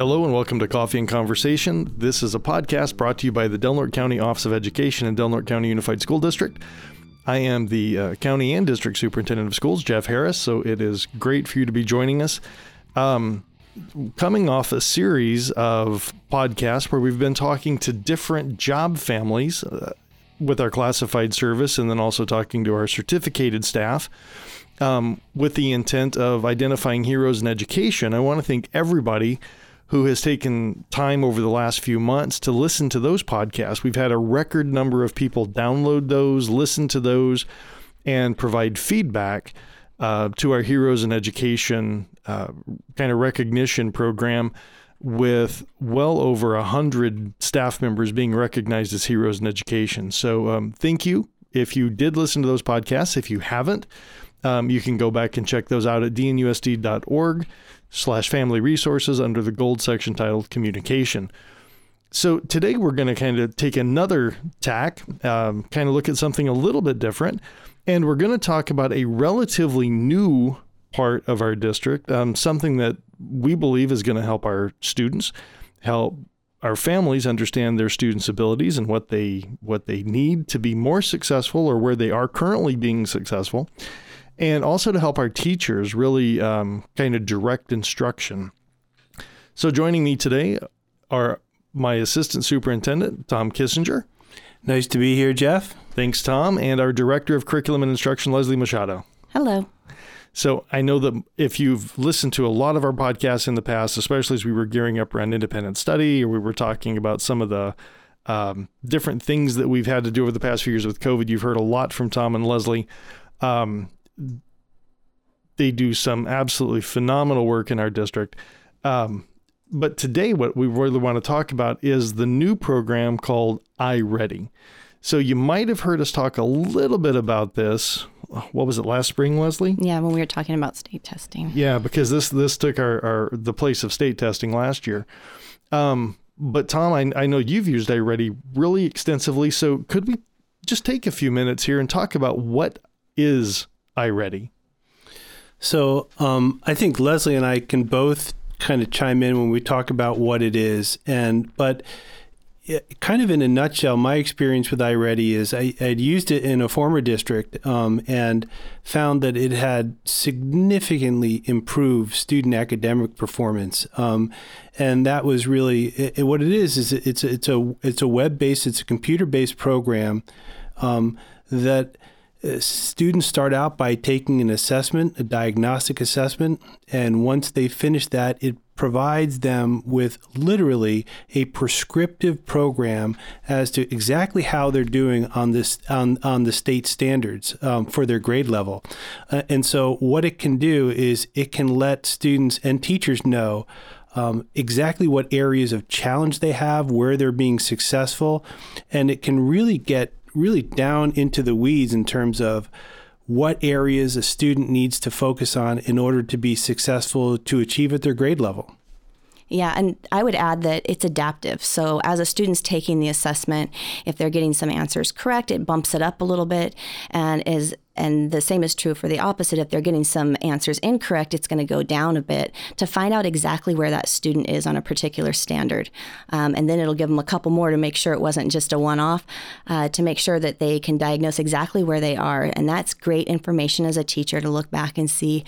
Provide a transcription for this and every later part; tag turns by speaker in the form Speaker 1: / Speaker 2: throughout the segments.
Speaker 1: Hello and welcome to Coffee and Conversation. This is a podcast brought to you by the Del Norte County Office of Education and Del Norte County Unified School District. I am the uh, county and district superintendent of schools, Jeff Harris, so it is great for you to be joining us. Um, coming off a series of podcasts where we've been talking to different job families uh, with our classified service and then also talking to our certificated staff um, with the intent of identifying heroes in education. I want to thank everybody who has taken time over the last few months to listen to those podcasts. We've had a record number of people download those, listen to those, and provide feedback uh, to our Heroes in Education uh, kind of recognition program with well over a hundred staff members being recognized as heroes in education. So um, thank you. If you did listen to those podcasts, if you haven't, um, you can go back and check those out at dnusd.org slash family resources under the gold section titled communication. So today we're going to kind of take another tack, um, kind of look at something a little bit different, and we're going to talk about a relatively new part of our district, um, something that we believe is going to help our students, help our families understand their students' abilities and what they what they need to be more successful or where they are currently being successful and also to help our teachers really um, kind of direct instruction. So, joining me today are my assistant superintendent, Tom Kissinger.
Speaker 2: Nice to be here, Jeff.
Speaker 1: Thanks, Tom. And our director of curriculum and instruction, Leslie Machado.
Speaker 3: Hello.
Speaker 1: So, I know that if you've listened to a lot of our podcasts in the past, especially as we were gearing up around independent study or we were talking about some of the um, different things that we've had to do over the past few years with COVID, you've heard a lot from Tom and Leslie. Um, they do some absolutely phenomenal work in our district. Um, but today, what we really want to talk about is the new program called iReady. So you might have heard us talk a little bit about this. What was it last spring, Leslie?
Speaker 3: Yeah, when we were talking about state testing.
Speaker 1: Yeah, because this this took our, our the place of state testing last year. Um, but Tom, I, I know you've used iReady really extensively. So could we just take a few minutes here and talk about what is iReady?
Speaker 2: So um, I think Leslie and I can both kind of chime in when we talk about what it is, and but it, kind of in a nutshell, my experience with iReady is I had used it in a former district um, and found that it had significantly improved student academic performance, um, and that was really it, what it is. Is it's it's a it's a web based, it's a computer based program um, that students start out by taking an assessment, a diagnostic assessment, and once they finish that, it provides them with literally a prescriptive program as to exactly how they're doing on this on, on the state standards um, for their grade level. Uh, and so what it can do is it can let students and teachers know um, exactly what areas of challenge they have, where they're being successful, and it can really get really down into the weeds in terms of what areas a student needs to focus on in order to be successful to achieve at their grade level.
Speaker 3: Yeah, and I would add that it's adaptive. So as a student's taking the assessment, if they're getting some answers correct, it bumps it up a little bit, and is and the same is true for the opposite. If they're getting some answers incorrect, it's going to go down a bit to find out exactly where that student is on a particular standard. Um, and then it'll give them a couple more to make sure it wasn't just a one off, uh, to make sure that they can diagnose exactly where they are. And that's great information as a teacher to look back and see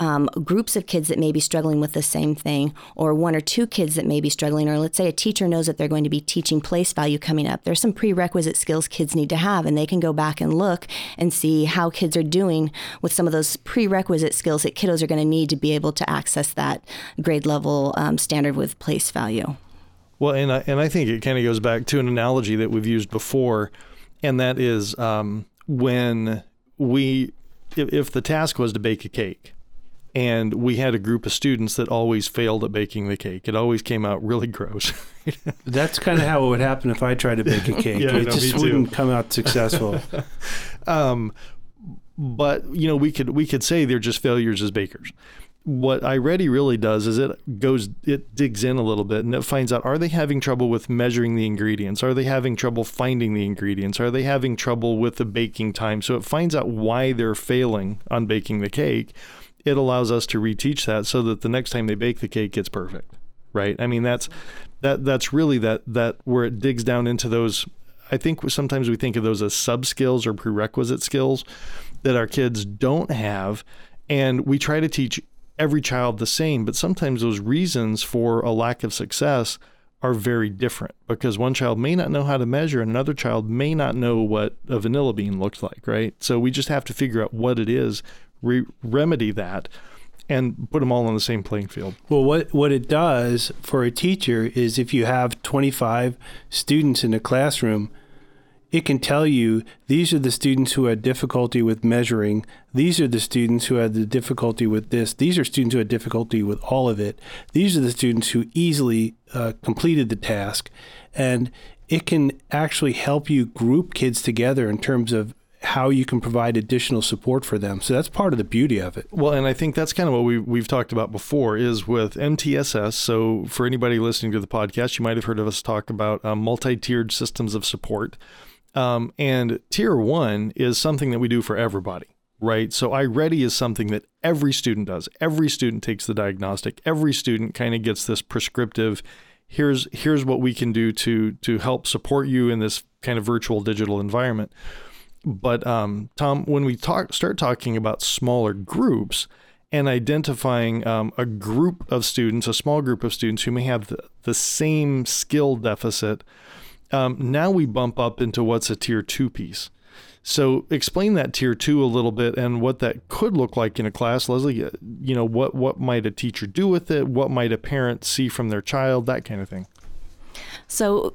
Speaker 3: um, groups of kids that may be struggling with the same thing, or one or two kids that may be struggling, or let's say a teacher knows that they're going to be teaching place value coming up. There's some prerequisite skills kids need to have, and they can go back and look and see how kids are doing with some of those prerequisite skills that kiddos are going to need to be able to access that grade level um, standard with place value.
Speaker 1: Well, and I, and I think it kind of goes back to an analogy that we've used before, and that is um, when we, if, if the task was to bake a cake, and we had a group of students that always failed at baking the cake. It always came out really gross.
Speaker 2: That's kind of how it would happen if I tried to bake a cake.
Speaker 1: yeah,
Speaker 2: it
Speaker 1: no,
Speaker 2: just wouldn't come out successful.
Speaker 1: um, but you know, we could we could say they're just failures as bakers. What iReady really does is it goes it digs in a little bit and it finds out are they having trouble with measuring the ingredients? Are they having trouble finding the ingredients? Are they having trouble with the baking time? So it finds out why they're failing on baking the cake it allows us to reteach that so that the next time they bake the cake it's perfect right? I mean, that's that that's really that that where it digs down into those. I think sometimes we think of those as sub skills or prerequisite skills that our kids don't have, and we try to teach every child the same. But sometimes those reasons for a lack of success are very different because one child may not know how to measure and another child may not know what a vanilla bean looks like, right? So we just have to figure out what it is, re- remedy that, and put them all on the same playing field.
Speaker 2: Well, what what it does for a teacher is if you have 25 students in a classroom, it can tell you these are the students who had difficulty with measuring. These are the students who had the difficulty with this. These are students who had difficulty with all of it. These are the students who easily uh, completed the task. And it can actually help you group kids together in terms of how you can provide additional support for them. So that's part of the beauty of it.
Speaker 1: Well, and I think that's kind of what we, we've talked about before is with MTSS. So for anybody listening to the podcast, you might have heard of us talk about um, multi-tiered systems of support. Um, and tier one is something that we do for everybody, right? So iReady is something that every student does. Every student takes the diagnostic. Every student kind of gets this prescriptive. Here's here's what we can do to to help support you in this kind of virtual digital environment. But um, Tom, when we talk start talking about smaller groups and identifying um, a group of students, a small group of students who may have the, the same skill deficit um, now we bump up into what's a tier two piece. So explain that tier two a little bit and what that could look like in a class, Leslie. Uh, you know, what what might a teacher do with it? What might a parent see from their child? That kind of thing.
Speaker 3: So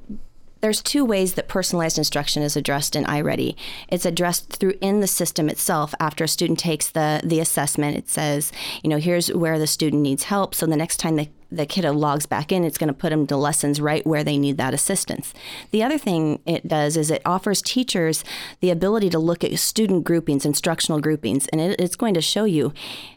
Speaker 3: there's two ways that personalized instruction is addressed in iReady. It's addressed through in the system itself. After a student takes the the assessment, it says, you know, here's where the student needs help. So the next time they the kiddo logs back in, it's going to put them to lessons right where they need that assistance. The other thing it does is it offers teachers the ability to look at student groupings, instructional groupings, and it, it's going to show you,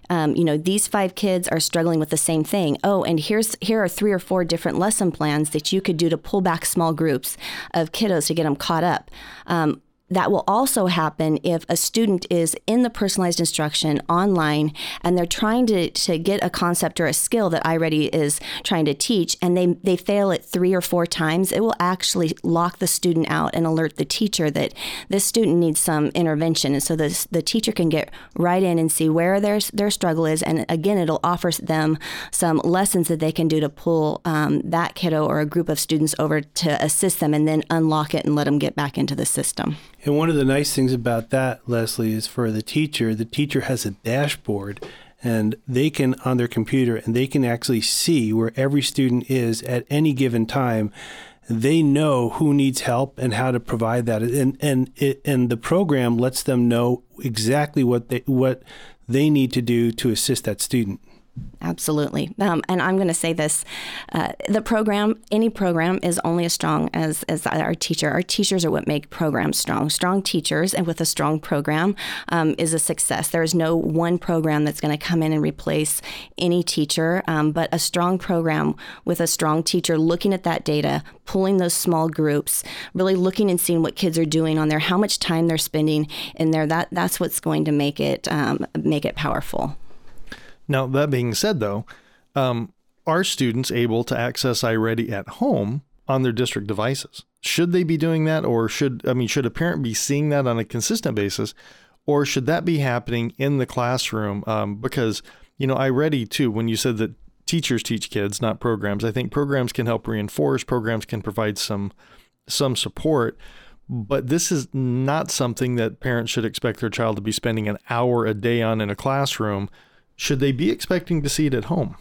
Speaker 3: um, you know, these five kids are struggling with the same thing. Oh, and here's here are three or four different lesson plans that you could do to pull back small groups of kiddos to get them caught up. Um, that will also happen if a student is in the personalized instruction online and they're trying to, to get a concept or a skill that iReady is trying to teach and they, they fail it three or four times, it will actually lock the student out and alert the teacher that this student needs some intervention. And so the, the teacher can get right in and see where their, their struggle is. And again, it'll offer them some lessons that they can do to pull um, that kiddo or a group of students over to assist them and then unlock it and let them get back into the system.
Speaker 2: And one of the nice things about that, Leslie, is for the teacher, the teacher has a dashboard and they can on their computer and they can actually see where every student is at any given time. They know who needs help and how to provide that. And and it, and the program lets them know exactly what they what they need to do to assist that student
Speaker 3: Absolutely. Um, and I'm going to say this uh, the program, any program, is only as strong as, as our teacher. Our teachers are what make programs strong. Strong teachers and with a strong program um, is a success. There is no one program that's going to come in and replace any teacher, um, but a strong program with a strong teacher looking at that data, pulling those small groups, really looking and seeing what kids are doing on there, how much time they're spending in there. That, that's what's going to make it, um, make it powerful.
Speaker 1: Now, that being said, though, um, are students able to access iReady at home on their district devices? Should they be doing that, or should I mean, should a parent be seeing that on a consistent basis, or should that be happening in the classroom? Um, because you know, iReady too. When you said that teachers teach kids, not programs, I think programs can help reinforce. Programs can provide some some support. But this is not something that parents should expect their child to be spending an hour a day on in a classroom should they be expecting to see it at home?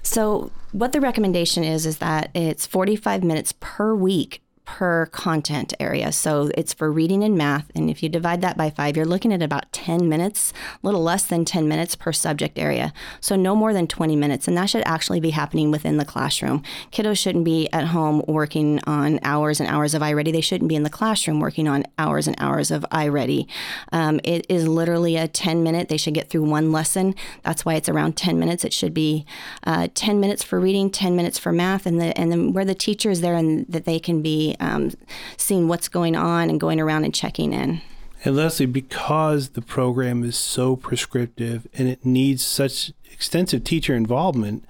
Speaker 3: So, what the recommendation is is that it's 45 minutes per week per content area. So it's for reading and math. And if you divide that by five, you're looking at about 10 minutes, a little less than 10 minutes per subject area. So no more than 20 minutes. And that should actually be happening within the classroom. Kiddos shouldn't be at home working on hours and hours of iReady. They shouldn't be in the classroom working on hours and hours of iReady. Um, it is literally a 10 minute. They should get through one lesson. That's why it's around 10 minutes. It should be uh, 10 minutes for reading, 10 minutes for math, and the and then where the teacher is there and that they can be um, seeing what's going on and going around and checking in.
Speaker 2: And Leslie, because the program is so prescriptive and it needs such extensive teacher involvement,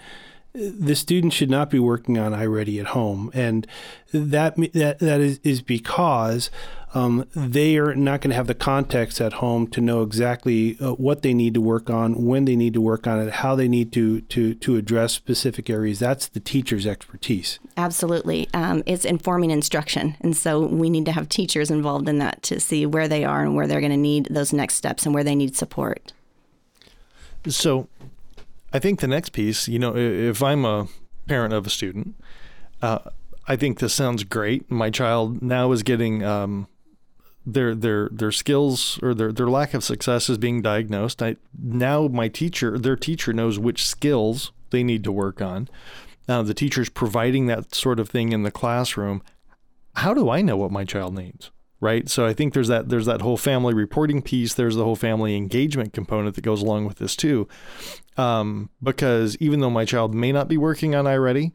Speaker 2: the student should not be working on iReady at home, and that that that is, is because um, they are not going to have the context at home to know exactly uh, what they need to work on, when they need to work on it, how they need to to to address specific areas. That's the teacher's expertise.
Speaker 3: Absolutely, um, it's informing instruction, and so we need to have teachers involved in that to see where they are and where they're going to need those next steps and where they need support.
Speaker 1: So, I think the next piece, you know, if I'm a parent of a student. Uh, I think this sounds great. My child now is getting um, their their their skills or their their lack of success is being diagnosed. I now my teacher, their teacher knows which skills they need to work on. Now the teacher's providing that sort of thing in the classroom. How do I know what my child needs? Right. So I think there's that there's that whole family reporting piece. There's the whole family engagement component that goes along with this too. Um, because even though my child may not be working on iReady,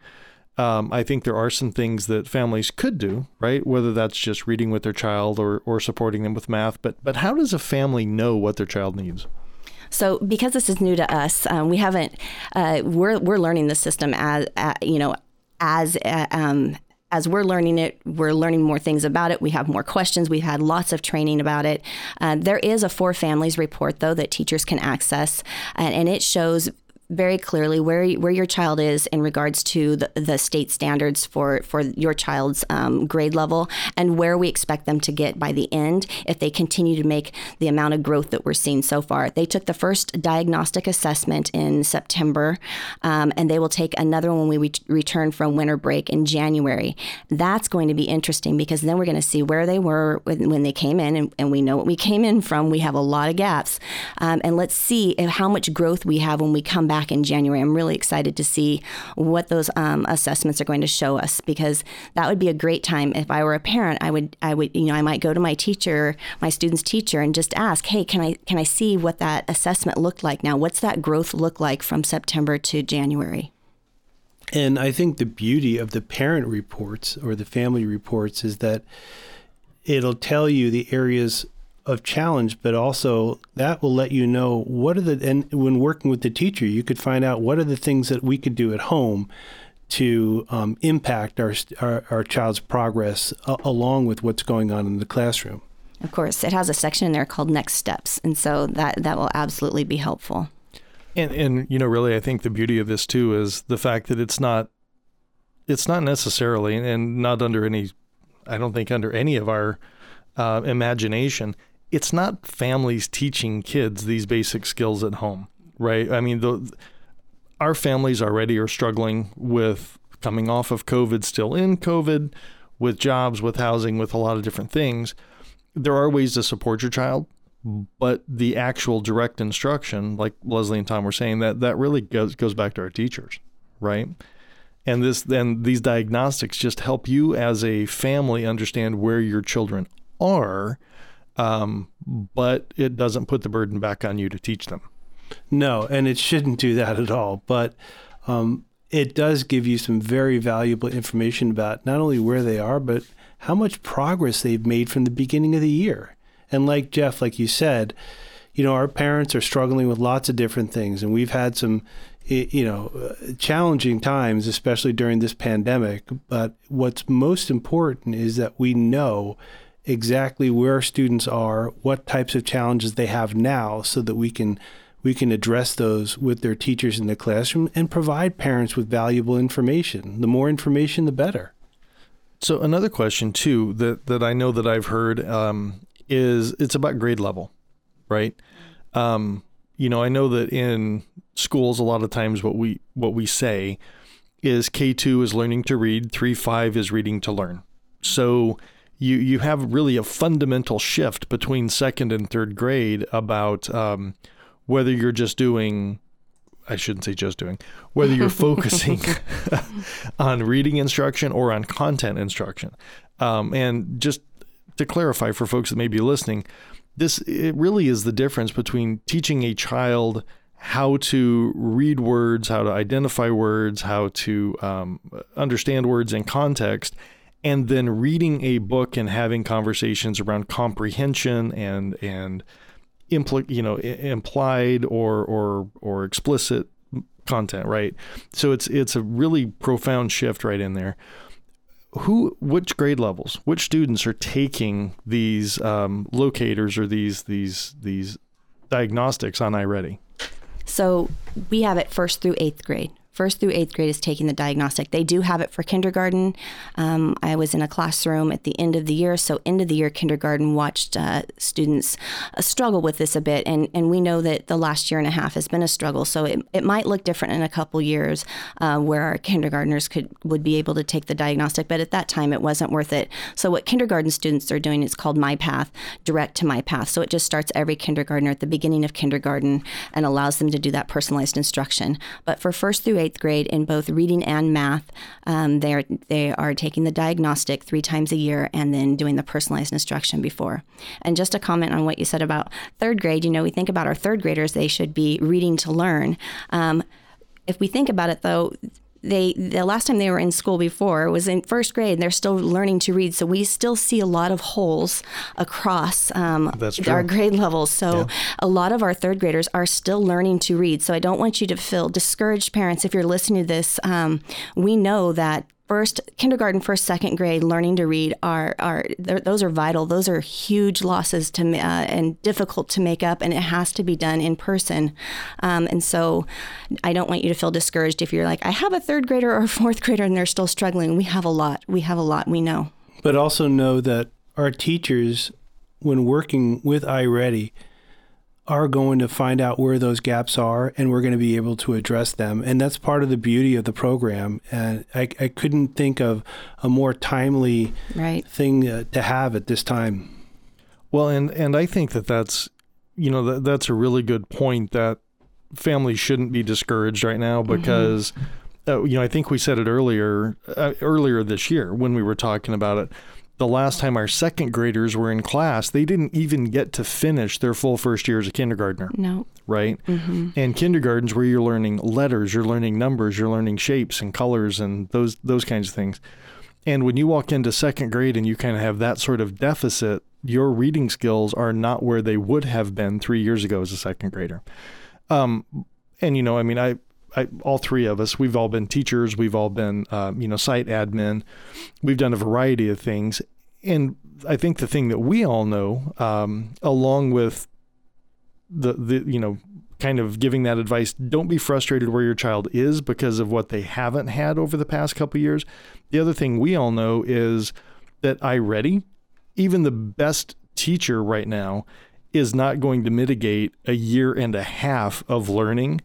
Speaker 1: um, I think there are some things that families could do, right? Whether that's just reading with their child or, or supporting them with math. But but how does a family know what their child needs?
Speaker 3: So, because this is new to us, um, we haven't. Uh, we're we're learning the system as you know as uh, um, as we're learning it, we're learning more things about it. We have more questions. We've had lots of training about it. Uh, there is a four families report, though, that teachers can access, and, and it shows very clearly where where your child is in regards to the, the state standards for for your child's um, grade level and where we expect them to get by the end if they continue to make the amount of growth that we're seeing so far. They took the first diagnostic assessment in September, um, and they will take another one when we return from winter break in January. That's going to be interesting because then we're going to see where they were when, when they came in, and, and, we know what we came in from. We have a lot of gaps, um, and let's see how much growth we have when we come back back in January. I'm really excited to see what those um, assessments are going to show us because that would be a great time. If I were a parent, I would I would you know I might go to my teacher, my student's teacher, and just ask, hey, can I can I see what that assessment looked like now? What's that growth look like from September to January?
Speaker 2: And I think the beauty of the parent reports or the family reports is that it'll tell you the areas of challenge, but also that will let you know what are the and when working with the teacher, you could find out what are the things that we could do at home to um, impact our, our, our child's progress uh, along with what's going on in the classroom.
Speaker 3: Of course, it has a section in there called Next Steps, and so that that will absolutely be helpful.
Speaker 1: And and you know, really, I think the beauty of this too is the fact that it's not it's not necessarily and not under any I don't think under any of our uh, imagination it's not families teaching kids these basic skills at home, right? I mean, the, our families already are struggling with coming off of COVID, still in COVID, with jobs, with housing, with a lot of different things. There are ways to support your child, but the actual direct instruction, like Leslie and Tom were saying, that that really goes goes back to our teachers, right? And this then these diagnostics just help you as a family understand where your children are um, but it doesn't put the burden back on you to teach them.
Speaker 2: No, and it shouldn't do that at all. But um, it does give you some very valuable information about not only where they are, but how much progress they've made from the beginning of the year. And like Jeff, like you said, you know, our parents are struggling with lots of different things, and we've had some, you know, uh, challenging times, especially during this pandemic. But what's most important is that we know exactly where students are, what types of challenges they have now, so that we can we can address those with their teachers in the classroom and provide parents with valuable information. The more information, the better.
Speaker 1: So another question too that that I know that I've heard um, is it's about grade level, right? Um, you know, I know that in schools a lot of times what we what we say is K two is learning to read, three five is reading to learn. So you you have really a fundamental shift between second and third grade about um, whether you're just doing I shouldn't say just doing whether you're focusing on reading instruction or on content instruction. Um, and just to clarify for folks that may be listening, this it really is the difference between teaching a child how to read words, how to identify words, how to um, understand words in context, and then reading a book and having conversations around comprehension and and impl- you know implied or or or explicit content, right? So it's it's a really profound shift right in there. Who, which grade levels, which students are taking these um, locators or these these these diagnostics on iReady?
Speaker 3: So we have it first through eighth grade first through eighth grade is taking the diagnostic. They do have it for kindergarten. Um, I was in a classroom at the end of the year, so end of the year kindergarten watched uh, students uh, struggle with this a bit, and and we know that the last year and a half has been a struggle. So it, it might look different in a couple years, uh, where our kindergartners could would be able to take the diagnostic, but at that time it wasn't worth it. So what kindergarten students are doing is called My Path, direct to My Path. So it just starts every kindergartner at the beginning of kindergarten and allows them to do that personalized instruction. But for first through eighth grade in both reading and math. Um, they are they are taking the diagnostic three times a year and then doing the personalized instruction before. And just a comment on what you said about third grade. You know, we think about our third graders; they should be reading to learn. Um, if we think about it, though, they the last time they were in school before was in first grade and they're still learning to read. So we still see a lot of holes across um, our grade levels so yeah. a lot of our third graders are still learning to read. So i don't want you to feel discouraged parents if you're listening to this. Um, we know that first kindergarten, first, second grade learning to read are are those are vital. Those are huge losses to uh, and difficult to make up, and it has to be done in person. Um, and so, I don't want you to feel discouraged if you're like, I have a third grader or a fourth grader and they're still struggling. We have a lot. We have a lot. We know.
Speaker 2: But also know that our teachers, when working with iReady, are going to find out where those gaps are and we're going to be able to address them. And that's part of the beauty of the program. And I, I couldn't think of a more timely right. thing uh, to have at this time.
Speaker 1: Well, and, and I think that that's, you know, that, that's a really good point that families shouldn't be discouraged right now mm-hmm. because, mm-hmm. uh, you know, I think we said it earlier, uh, earlier this year when we were talking about it the last time our second graders were in class, they didn't even get to finish their full first year as a kindergartner.
Speaker 3: No.
Speaker 1: Right? Mm-hmm. And kindergartens where you're learning letters, you're learning numbers, you're learning shapes and colors and those those kinds of things. And when you walk into second grade and you kind of have that sort of deficit, your reading skills are not where they would have been three years ago as a second grader. Um, and you know, I mean, I I, all three of us, we've all been teachers, we've all been, uh, you know, site admin, we've done a variety of things, and I think the thing that we all know, um, along with the the you know, kind of giving that advice, don't be frustrated where your child is because of what they haven't had over the past couple years. The other thing we all know is that iReady, even the best teacher right now, is not going to mitigate a year and a half of learning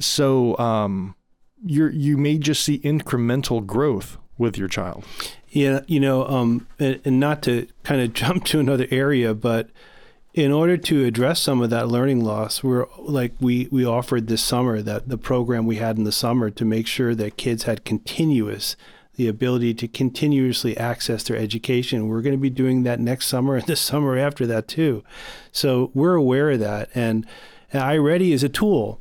Speaker 1: so um, you you may just see incremental growth with your child.
Speaker 2: Yeah, you know, um, and, and not to kind of jump to another area, but in order to address some of that learning loss, we're like we we offered this summer that the program we had in the summer to make sure that kids had continuous the ability to continuously access their education. We're going to be doing that next summer and the summer after that too. So we're aware of that, and, and iReady is a tool.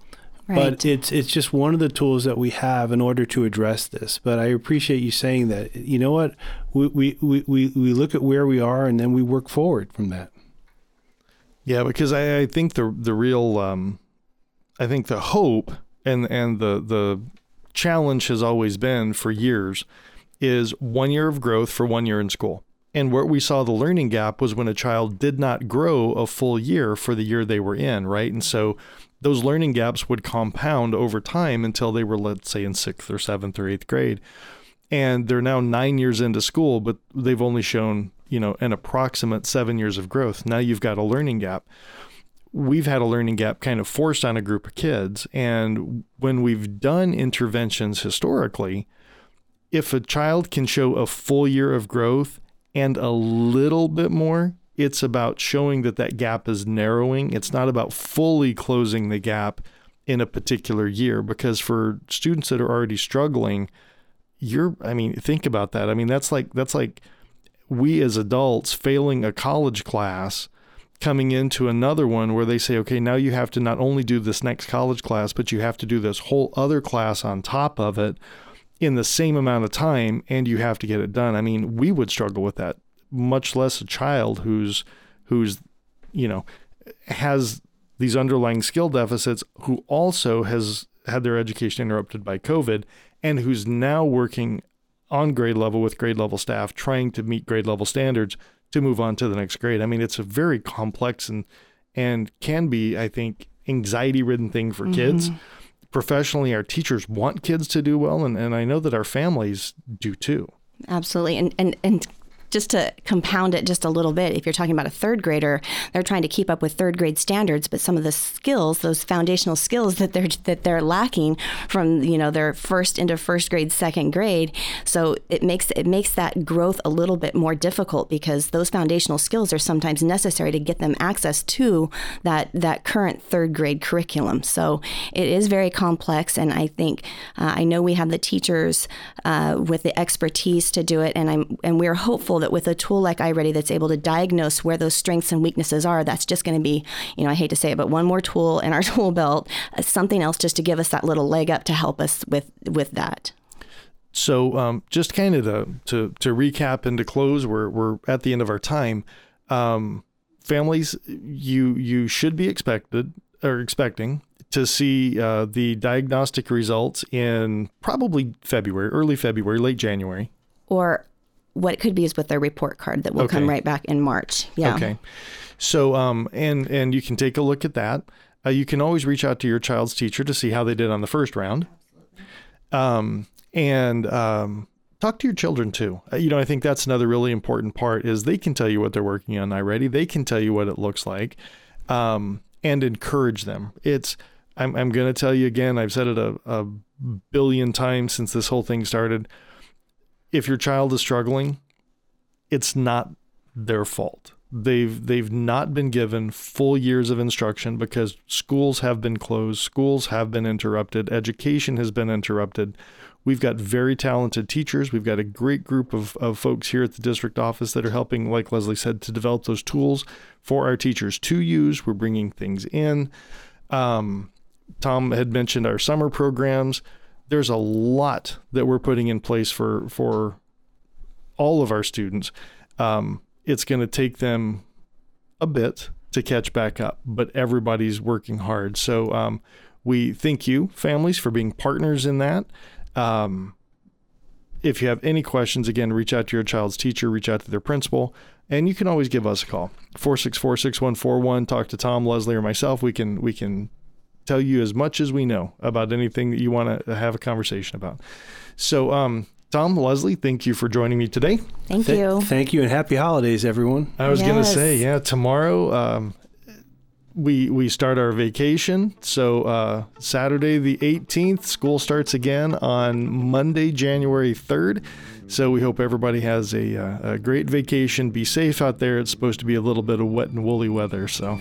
Speaker 2: Right. But it's it's just one of the tools that we have in order to address this. But I appreciate you saying that. You know what? We we, we, we, we look at where we are and then we work forward from that.
Speaker 1: Yeah, because I, I think the the real um, I think the hope and and the the challenge has always been for years is one year of growth for one year in school. And where we saw the learning gap was when a child did not grow a full year for the year they were in, right? And so those learning gaps would compound over time until they were, let's say, in sixth or seventh or eighth grade. And they're now nine years into school, but they've only shown, you know, an approximate seven years of growth. Now you've got a learning gap. We've had a learning gap kind of forced on a group of kids. And when we've done interventions historically, if a child can show a full year of growth and a little bit more, it's about showing that that gap is narrowing. It's not about fully closing the gap in a particular year because for students that are already struggling, you're I mean, think about that. I mean, that's like that's like we as adults failing a college class coming into another one where they say, okay, now you have to not only do this next college class, but you have to do this whole other class on top of it in the same amount of time and you have to get it done. I mean, we would struggle with that much less a child who's who's you know has these underlying skill deficits who also has had their education interrupted by COVID and who's now working on grade level with grade level staff trying to meet grade level standards to move on to the next grade. I mean, it's a very complex and and can be, I think, anxiety ridden thing for mm-hmm. kids. Professionally, our teachers want kids to do well, and, and I know that our families do too.
Speaker 3: Absolutely. And, and, and just to compound it just a little bit, if you're talking about a third grader, they're trying to keep up with third grade standards, but some of the skills, those foundational skills that they're that they're lacking from you know their first into first grade, second grade, so it makes it makes that growth a little bit more difficult because those foundational skills are sometimes necessary to get them access to that that current third grade curriculum. So it is very complex, and I think uh, I know we have the teachers uh, with the expertise to do it, and I'm and we're hopeful that with a tool like iReady that's able to diagnose where those strengths and weaknesses are, that's just going to be, you know, I hate to say it, but one more tool in our tool belt, uh, something else just to give us that little leg up to help us with with that.
Speaker 1: So, um, just kind of to, to, to recap and to close, we're we're at the end of our time. Um, families, you you should be expected or expecting to see uh, the diagnostic results in probably February, early February, late January,
Speaker 3: or what it could be is with their report card that will okay. come right back in March. Yeah.
Speaker 1: Okay. So, um, and and you can take a look at that. Uh, you can always reach out to your child's teacher to see how they did on the first round. Um, and um, talk to your children too. Uh, you know, I think that's another really important part is they can tell you what they're working on already. They can tell you what it looks like, um, and encourage them. It's I'm I'm going to tell you again. I've said it a, a billion times since this whole thing started if your child is struggling, it's not their fault. They've they've not been given full years of instruction because schools have been closed, schools have been interrupted, education has been interrupted. We've got very talented teachers. We've got a great group of, of folks here at the district office that are helping, like Leslie said, to develop those tools for our teachers to use. We're bringing things in. Um, Tom had mentioned our summer programs there's a lot that we're putting in place for for all of our students. Um, it's going to take them a bit to catch back up, but everybody's working hard. So um, we thank you, families, for being partners in that. Um, if you have any questions, again, reach out to your child's teacher, reach out to their principal, and you can always give us a call 464 6141. Talk to Tom, Leslie, or myself. We can we can tell you as much as we know about anything that you want to have a conversation about. So, um, Tom, Leslie, thank you for joining me today.
Speaker 3: Thank Th- you.
Speaker 2: Thank you, and happy holidays, everyone.
Speaker 1: I was yes. going to say, yeah, tomorrow um, we we start our vacation. So uh, Saturday the 18th, school starts again on Monday, January 3rd. So we hope everybody has a, uh, a great vacation. Be safe out there. It's supposed to be a little bit of wet and woolly weather. So.